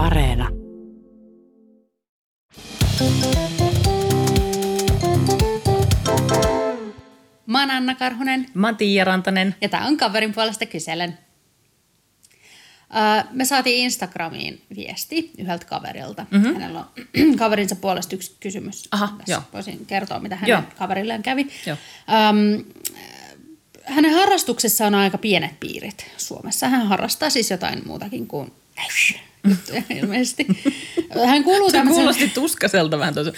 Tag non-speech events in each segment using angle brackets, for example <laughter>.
Areena. Mä oon Anna Karhunen Mä oon Tiia Rantanen. ja tää on kaverin puolesta kyselen. Öö, me saatiin Instagramiin viesti yhdeltä kaverilta. Mm-hmm. Hänellä on <clears throat> kaverinsa puolesta yksi kysymys. Aha, Tässä joo. Voisin kertoa, mitä Joo. hänen kaverilleen kävi. Joo. Öm, hänen harrastuksessa on aika pienet piirit Suomessa. Hän harrastaa siis jotain muutakin kuin juttuja <laughs> ilmeisesti. Hän kuuluu Se tämmöiseen... kuulosti tuskaselta vähän tuossa.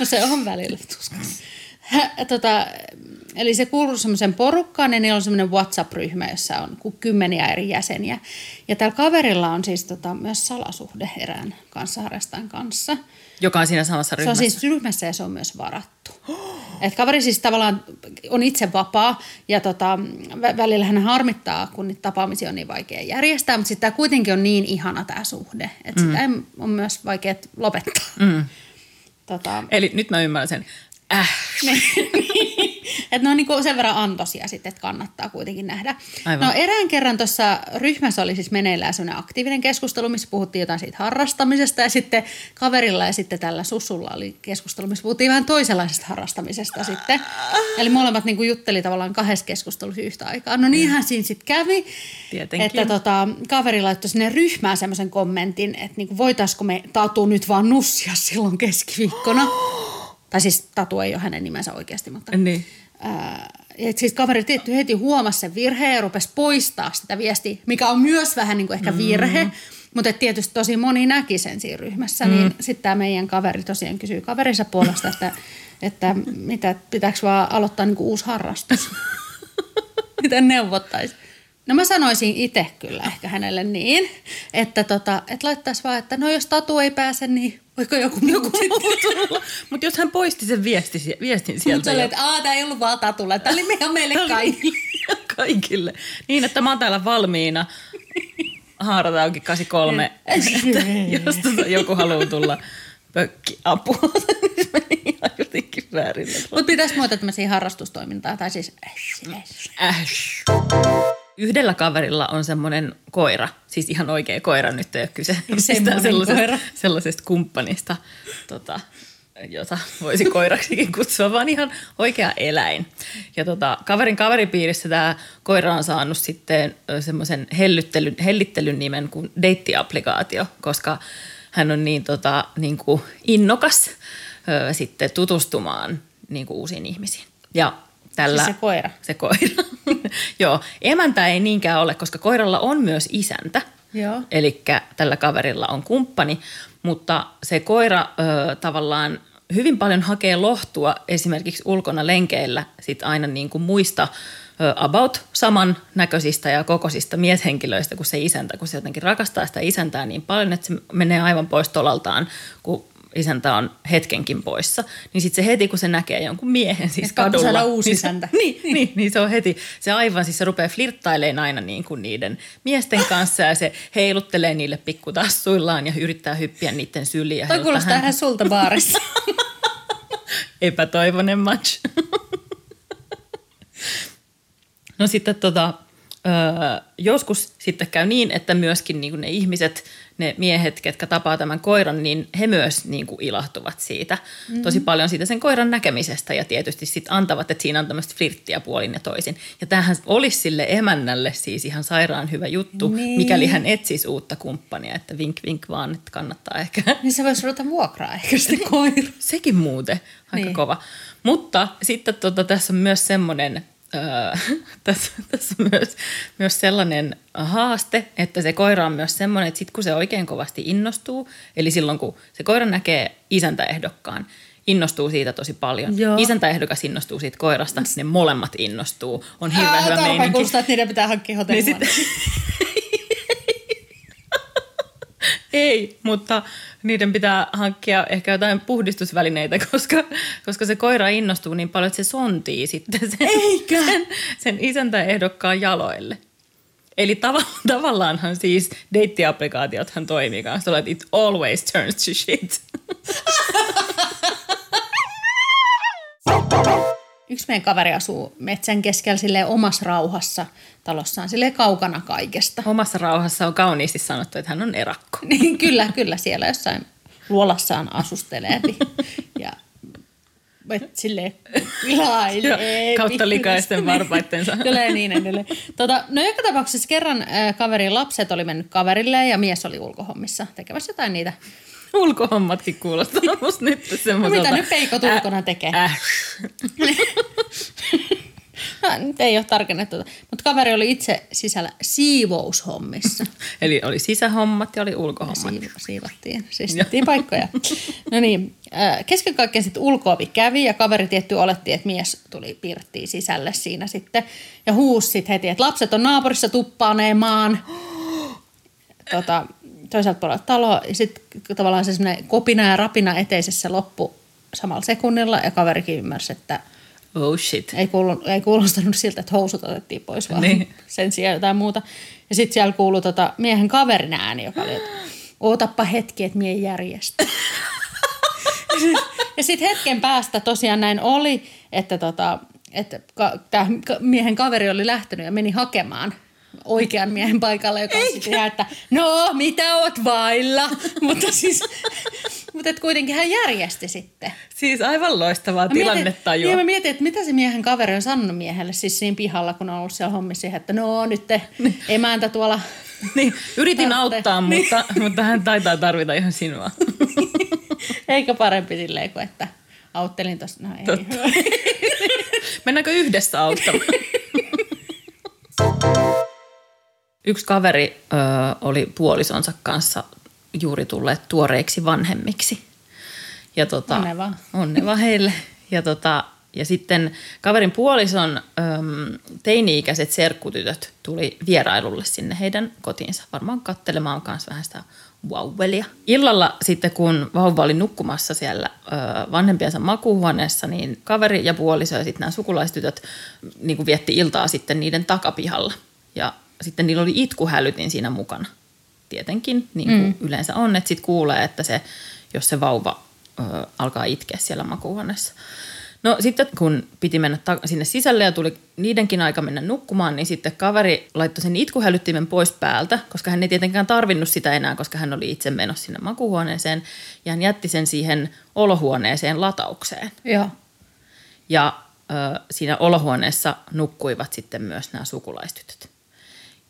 No se on välillä tuskas. Tota, eli se kuuluu semmoisen porukkaan ja niillä on semmoinen WhatsApp-ryhmä, jossa on kymmeniä eri jäseniä. Ja tällä kaverilla on siis tota, myös salasuhde erään kanssaharrastajan kanssa. Joka on siinä samassa Se on ryhmässä. siis ryhmässä ja se on myös varattu. <gasps> Et kaveri siis tavallaan on itse vapaa ja tota, vä- välillä hän harmittaa, kun niitä tapaamisia on niin vaikea järjestää, mutta sitten tämä kuitenkin on niin ihana tämä suhde, että mm. sitä ei- on myös vaikea lopettaa. Mm. Tota, Eli nyt mä ymmärrän sen. Äh. <laughs> että ne on niinku sen verran antoisia sitten, että kannattaa kuitenkin nähdä. Aivan. No erään kerran tuossa ryhmässä oli siis meneillään sellainen aktiivinen keskustelu, missä puhuttiin jotain siitä harrastamisesta ja sitten kaverilla ja sitten tällä sussulla oli keskustelu, missä puhuttiin vähän toisenlaisesta harrastamisesta sitten. Eli molemmat niinku jutteli tavallaan kahdessa keskustelussa yhtä aikaa. No niinhän siinä sitten kävi, Tietenkin. että tota, kaveri laittoi sinne ryhmään semmoisen kommentin, että niinku, voitaisiko me Tatu nyt vaan nussia silloin keskiviikkona. <gasps> Tai siis Tatu ei ole hänen nimensä oikeasti, mutta... Niin. Ää, et siis kaveri tietty heti huomasi sen virheen ja rupesi poistaa sitä viestiä, mikä on myös vähän niin kuin ehkä virhe. Mutta et tietysti tosi moni näki sen siinä ryhmässä, mm. niin sitten tämä meidän kaveri tosiaan kysyy kaverinsa puolesta, että, että mitä, pitääkö vaan aloittaa niinku uusi harrastus. <laughs> Miten neuvottaisi? No mä sanoisin itse kyllä ehkä hänelle niin, että tota, et laittaisi vaan, että no jos Tatu ei pääse, niin voiko joku sitten? Mutta jos hän poisti sen viesti, viestin sieltä Mutta jo että tää ei ollut vaan Tatulle, tää oli meidän meille kaikille. kaikille. Niin, että mä oon täällä valmiina. Haarata onkin 83. että jos tota joku haluaa tulla pökki apua, <laughs> niin meni ihan jotenkin väärille. Mutta pitäisi muuta tämmöisiä harrastustoimintaa, tai siis... Äsh. Yhdellä kaverilla on semmoinen koira, siis ihan oikea koira, nyt ei ole kyse sellaisesta, koira. sellaisesta kumppanista, tota, jota voisi koiraksikin kutsua, vaan ihan oikea eläin. Ja tota, kaverin kaveripiirissä tämä koira on saanut sitten semmoisen hellittelyn, hellittelyn nimen kuin deittiaplikaatio, koska hän on niin, tota, niin kuin innokas ö, sitten tutustumaan niin kuin uusiin ihmisiin. Ja tällä, Siis se koira? <laughs> Se koira. <laughs> Joo, emäntä ei niinkään ole, koska koiralla on myös isäntä. Joo. Eli tällä kaverilla on kumppani, mutta se koira ö, tavallaan hyvin paljon hakee lohtua esimerkiksi ulkona lenkeillä sit aina niin kuin muista ö, about saman näköisistä ja kokoisista mieshenkilöistä kuin se isäntä, kun se jotenkin rakastaa sitä isäntää niin paljon, että se menee aivan pois tolaltaan, kun isäntä on hetkenkin poissa, niin sitten se heti, kun se näkee jonkun miehen siis Et kadulla. saada uusi niin se- isäntä. <laughs> niin, niin, niin se on heti, se aivan siis se rupeaa flirttailemaan aina niin kuin niiden miesten kanssa ja se heiluttelee niille pikkutassuillaan ja yrittää hyppiä niiden syliin. ja Toi kuulostaa häntä. ihan sulta baarissa. <laughs> Epätoivoinen match. <laughs> no sitten tota, öö, joskus sitten käy niin, että myöskin niin ne ihmiset, ne miehet, ketkä tapaa tämän koiran, niin he myös niin kuin ilahtuvat siitä mm-hmm. tosi paljon siitä sen koiran näkemisestä ja tietysti sitten antavat, että siinä on tämmöistä flirttiä puolin ja toisin. Ja tämähän olisi sille emännälle siis ihan sairaan hyvä juttu, Niin. niin. mikäli hän etsisi uutta kumppania, että vink vink vaan, että kannattaa ehkä niin se voisi ruveta vuokraa ehkä sitten koira. Sekin muuten, aika Niin. niin. kova. Mutta sitten tota, tässä on myös semmoinen, öö, <laughs> tässä, tässä on myös, myös sellainen haaste, että se koira on myös semmoinen, että sitten kun se oikein kovasti innostuu, eli silloin kun se koira näkee isäntäehdokkaan, innostuu siitä tosi paljon. Joo. Isäntäehdokas innostuu siitä koirasta, ne molemmat innostuu. On hirveän hyvä meininki. kuulostaa, että niiden pitää hankkia hotelli. Niin <laughs> Ei, mutta niiden pitää hankkia ehkä jotain puhdistusvälineitä, <laughs> koska, koska se koira innostuu niin paljon, että se sontii sitten sen, Eikä? sen, sen isäntäehdokkaan jaloille. Eli tav- <laughs> tavallaanhan siis deittiapplikaatiothan toimii kanssa, että it always turns to shit. <laughs> yksi meidän kaveri asuu metsän keskellä silleen omassa rauhassa talossaan, silleen kaukana kaikesta. Omassa rauhassa on kauniisti sanottu, että hän on erakko. <laughs> Niin kyllä, kyllä siellä jossain luolassaan asustelee <laughs> ja et silleen pilailee. Kautta likaisten varpaittensa. <laughs> Tulee niin edelleen. Tota, no joka tapauksessa kerran äh, kaverin lapset oli mennyt kaverille ja mies oli ulkohommissa tekemässä jotain niitä. Ulkohommatkin kuulostaa musta nyt semmoiselta. No mitä nyt peikot ulkona tekee? Äh. <laughs> <laughs> Nyt ei ole tarkennettu. Mutta kaveri oli itse sisällä siivoushommissa. <laughs> Eli oli sisähommat ja oli ulkohommat. Siiv- siivattiin, <laughs> siistettiin paikkoja. No niin, äh, kesken kaikkien sitten ulkoovi kävi ja kaveri tietty oletti, että mies tuli pirttiin sisälle siinä sitten. Ja huusi sitten heti, että lapset on naapurissa tuppaaneemaan. <gasps> Tota, toisaalta puolella taloa. Ja sitten tavallaan se kopina ja rapina eteisessä loppu samalla sekunnilla. Ja kaverikin ymmärsi, että Oh shit. ei, kuulu, ei kuulostanut siltä, että housut otettiin pois, vaan Niin. <laughs> sen sijaan jotain muuta. Ja sitten siellä kuului tota miehen kaverin ääni, joka oli, että ootappa hetki, että mie järjestä. <laughs> ja sitten hetken päästä tosiaan näin oli, että, tota, että ka, tämä miehen kaveri oli lähtenyt ja meni hakemaan oikean miehen paikalle, joka on sitten ihan, että no, mitä oot vailla? <laughs> mutta siis, mutta et kuitenkin hän järjesti sitten. Siis aivan loistavaa tilannetajua. Niin mä mietin, että mitä se miehen kaveri on sanonut miehelle siis siinä pihalla, kun on ollut siellä hommissa, että no nyt te emäntä tuolla. <laughs> Niin, yritin auttaa, Niin. mutta, mutta hän taitaa tarvita ihan sinua. <laughs> Eikö parempi silleen kuin, että auttelin tuossa. No ei. Totta. Mennäänkö yhdessä auttamaan? Yksi kaveri ö, oli puolisonsa kanssa juuri tulleet tuoreiksi vanhemmiksi. Ja tota, Onne vaan. Onne vaan heille. Ja, tota, ja sitten kaverin puolison öm, teini-ikäiset serkkutytöt tuli vierailulle sinne heidän kotiinsa. Varmaan kattelemaan kanssa vähän sitä vauvelia. Illalla sitten, kun vauva oli nukkumassa siellä ö, vanhempiensa makuuhuoneessa, niin kaveri ja puoliso ja sitten nämä sukulaistytöt niin vietti iltaa sitten niiden takapihalla. Ja sitten niillä oli itkuhälytin siinä mukana. Tietenkin, niin kuin mm. yleensä on, että sitten kuulee, että se, jos se vauva ö, alkaa itkeä siellä makuuhuoneessa. No sitten kun piti mennä ta- sinne sisälle ja tuli niidenkin aika mennä nukkumaan, niin sitten kaveri laittoi sen itkuhälyttimen pois päältä, koska hän ei tietenkään tarvinnut sitä enää, koska hän oli itse menossa sinne makuuhuoneeseen. Ja hän jätti sen siihen olohuoneeseen lataukseen. Joo. Ja ö, siinä olohuoneessa nukkuivat sitten myös nämä sukulaistytöt.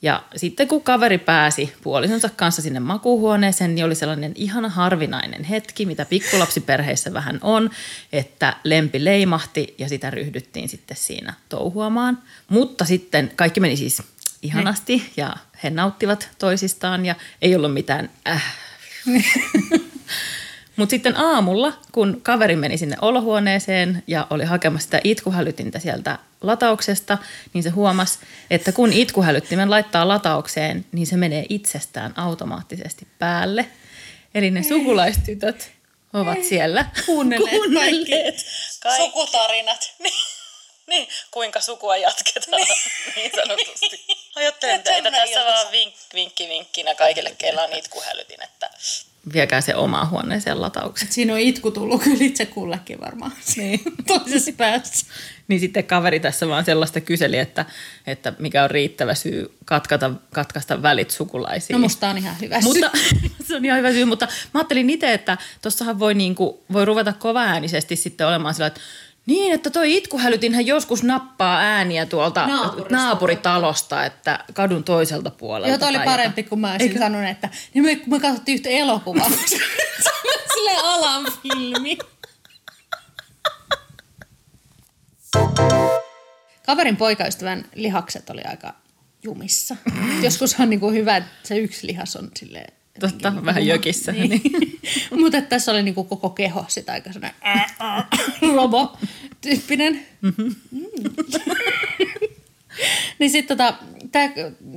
Ja sitten kun kaveri pääsi puolisonsa kanssa sinne makuuhuoneeseen, niin oli sellainen ihana harvinainen hetki, mitä pikkulapsiperheissä vähän on, että lempi leimahti ja sitä ryhdyttiin sitten siinä touhuamaan. Mutta sitten kaikki meni siis ihanasti ja he nauttivat toisistaan ja ei ollut mitään äh. <laughs> Mutta sitten aamulla, kun kaveri meni sinne olohuoneeseen ja oli hakemassa sitä itkuhälytintä sieltä latauksesta, niin se huomasi, että kun itkuhälyttimen laittaa lataukseen, niin se menee itsestään automaattisesti päälle. Eli ne sukulaistytöt ovat siellä Kuunnelleet kuunnelleet. Kaikki. Sukutarinat. <laughs> Niin, kuinka sukua jatketaan? Niin. Sanotusti. Ajattelen teitä tässä tässä vaan vink, vinkki vinkkinä kaikille, keillä on viekää se omaan huoneeseen lataukset. Siinä on itku tullut kyllä itse kullekin varmaan. <laughs> Niin. Toisessa päässä. Niin sitten kaveri tässä vaan sellaista kyseli, että, että mikä on riittävä syy katkata, katkaista välit sukulaisiin. No musta on ihan hyvä syy. mutta, <laughs> se on ihan hyvä syy, mutta mä ajattelin itse, että tossahan voi, niinku, voi ruveta kovaäänisesti sitten olemaan sillä, että niin, että toi itkuhälytinhän joskus nappaa ääniä tuolta Naapurista. naapuritalosta, että kadun toiselta puolelta. Joo, toi oli parempi, kun mä olisin sanonut, että niin me, me katsottiin yhtä elokuvaa. <laughs> Sille alan filmi. Kaverin poikaystävän lihakset oli aika jumissa. Joskus on niinku hyvä, että se yksi lihas on silleen... Totta, jotenkin vähän jökissä. Niin. <laughs> Mutta tässä oli niinku koko keho sitä aika sellainen <laughs> robo-tyyppinen. Mm. <laughs> niin sitten tota, tämä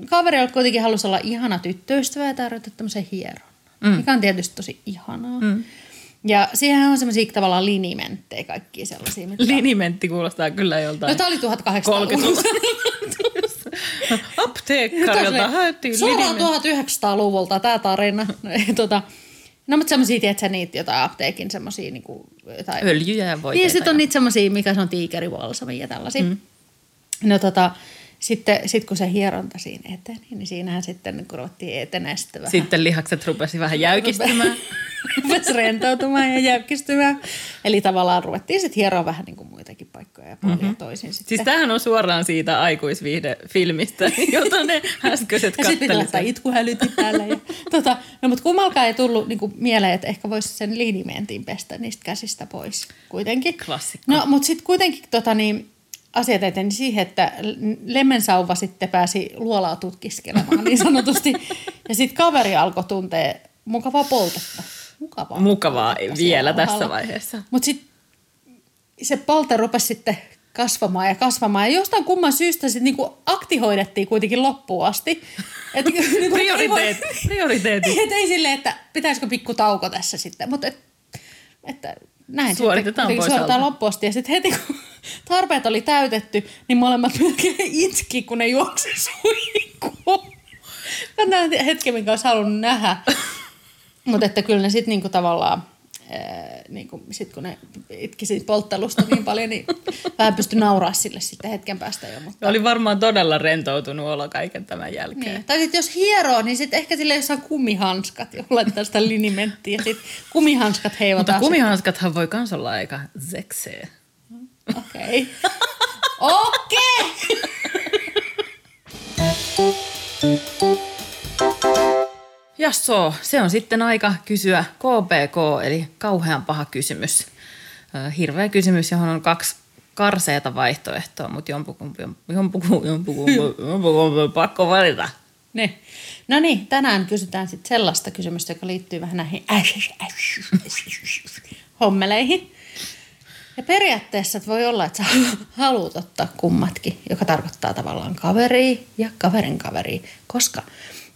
kaveri oli kuitenkin halusi olla ihana tyttöystävä ja tarjota tämmöisen hieron. Mm. Mikä on tietysti tosi ihanaa. Mm. Ja siihen on semmoisia tavallaan linimenttejä, kaikkia sellaisia. Mitkä... Linimentti kuulostaa kyllä joltain. No tämä oli 1800-luvulta. 30-luvulta. <laughs> Apteekkarilta haettiin Suoraan linimentti. 1900-luvulta tämä tarina. <laughs> tota, No mutta semmosia, tiedätkö niitä jotain apteekin semmosia niinku, jotain... Öljyjä ja voiteita. Niin sitten on niitä semmosia, mikä se on tiikerivalsami ja tällaisia. Mm. No tota, sitten sit kun se hieronta siinä eteni, niin siinähän sitten niin kun ruvettiin etenee sitten vähän. Sitten lihakset rupesi vähän jäykistymään. <laughs> Rupesi rentoutumaan ja jäykistymään. Eli tavallaan ruvettiin sitten hieroa vähän niin kuin ja puolia mm-hmm. toisin sitten. Siis tämähän on suoraan siitä aikuisviihdefilmistä, <laughs> jota ne äskeiset ja sitten laittaa kattelivat. itkuhälytin päälle. Ja, <laughs> tota, no mutta kummalkaan ei tullut niin kuin, mieleen, että ehkä voisi sen linimentin pestä niistä käsistä pois kuitenkin. Klassikko. No mutta sitten kuitenkin tota, niin, asiat eteni siihen, että lemmensauva sitten pääsi luolaa tutkiskelemaan niin sanotusti. <laughs> ja sitten kaveri alkoi tuntea mukavaa poltetta. Mukavaa. Mukavaa poltetta vielä tässä vaiheessa. Mutta sitten se polte rupesi sitten kasvamaan ja kasvamaan. Ja jostain kumman syystä sitten niinku aktihoidettiin kuitenkin loppuun asti. Et, niinku, Prioriteet, <laughs> ei voi- prioriteetit. Et ei silleen, että pitäisikö pikku tauko tässä sitten. Mutta et, että näin Suoritetaan sitten pois suoritetaan loppuun asti. Ja sitten heti kun tarpeet oli täytetty, niin molemmat melkein itki, kun ne juoksi suihkuun. Tämä hetki, minkä olisi halunnut nähdä. Mutta että kyllä ne sitten niinku tavallaan, ää, niinku, sit kun ne itki siitä polttelusta niin paljon, niin vähän pystyi nauraa sille sitten hetken päästä jo. Mutta, Oli varmaan todella rentoutunut olo kaiken tämän jälkeen. niin. Tai sitten jos hieroo, niin sitten ehkä sille jossain kumihanskat, jolla laittaa sitä linimenttiä. Ja sitten kumihanskat Mutta heivataan. kumihanskathan voi kans olla aika zeksee. Okei. Okei! Ja <laughs> so, se on sitten aika kysyä KPK, eli kauhean paha kysymys. Hirveä kysymys, johon on kaksi karseeta vaihtoehtoa, mutta jompukumpi, jompukumpi, jompukumpi, jompukumpi pakko valita. Niin. No niin, tänään kysytään sitten sellaista kysymystä, joka liittyy vähän näihin <laughs> hommeleihin. Ja periaatteessa voi olla, että sä haluat ottaa kummatkin, joka tarkoittaa tavallaan kaveria ja kaverin kaveria. Koska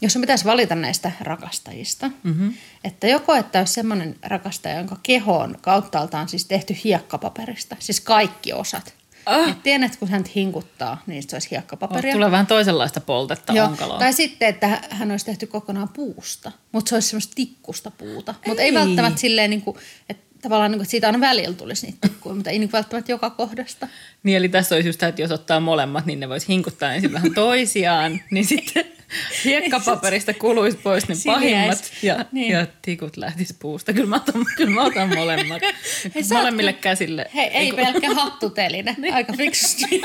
jos sun pitäisi valita näistä rakastajista, mm-hmm. että joko että olisi semmoinen rakastaja, jonka keho on kauttaaltaan siis tehty hiekkapaperista, siis kaikki osat. Ah. Et tiedät, kun hän hinkuttaa, niin se olisi hiekkapaperia. Tulee vähän toisenlaista poltetta Joo, onkaloon. tai sitten, että hän olisi tehty kokonaan puusta, mutta se olisi semmoista tikkusta puuta. Mutta ei välttämättä silleen, niin kuin, että tavallaan niin kuin, että siitä aina välillä tulisi niitä tikkuja, mutta ei niin välttämättä joka kohdasta. Niin eli tässä olisi just tämä, että jos ottaa molemmat, niin ne voisi hinkuttaa ensin vähän toisiaan, <laughs> niin sitten <laughs> hiekkapaperista kuluisi pois niin pahimmat ja, niin. ja tikut lähtis puusta. Kyllä mä otan, kyllä mä otan molemmat. <laughs> Hei, Molemmille saat... käsille. Hei, ei Eiku... pelkkä hattuteline. <laughs> niin. Aika fiksusti.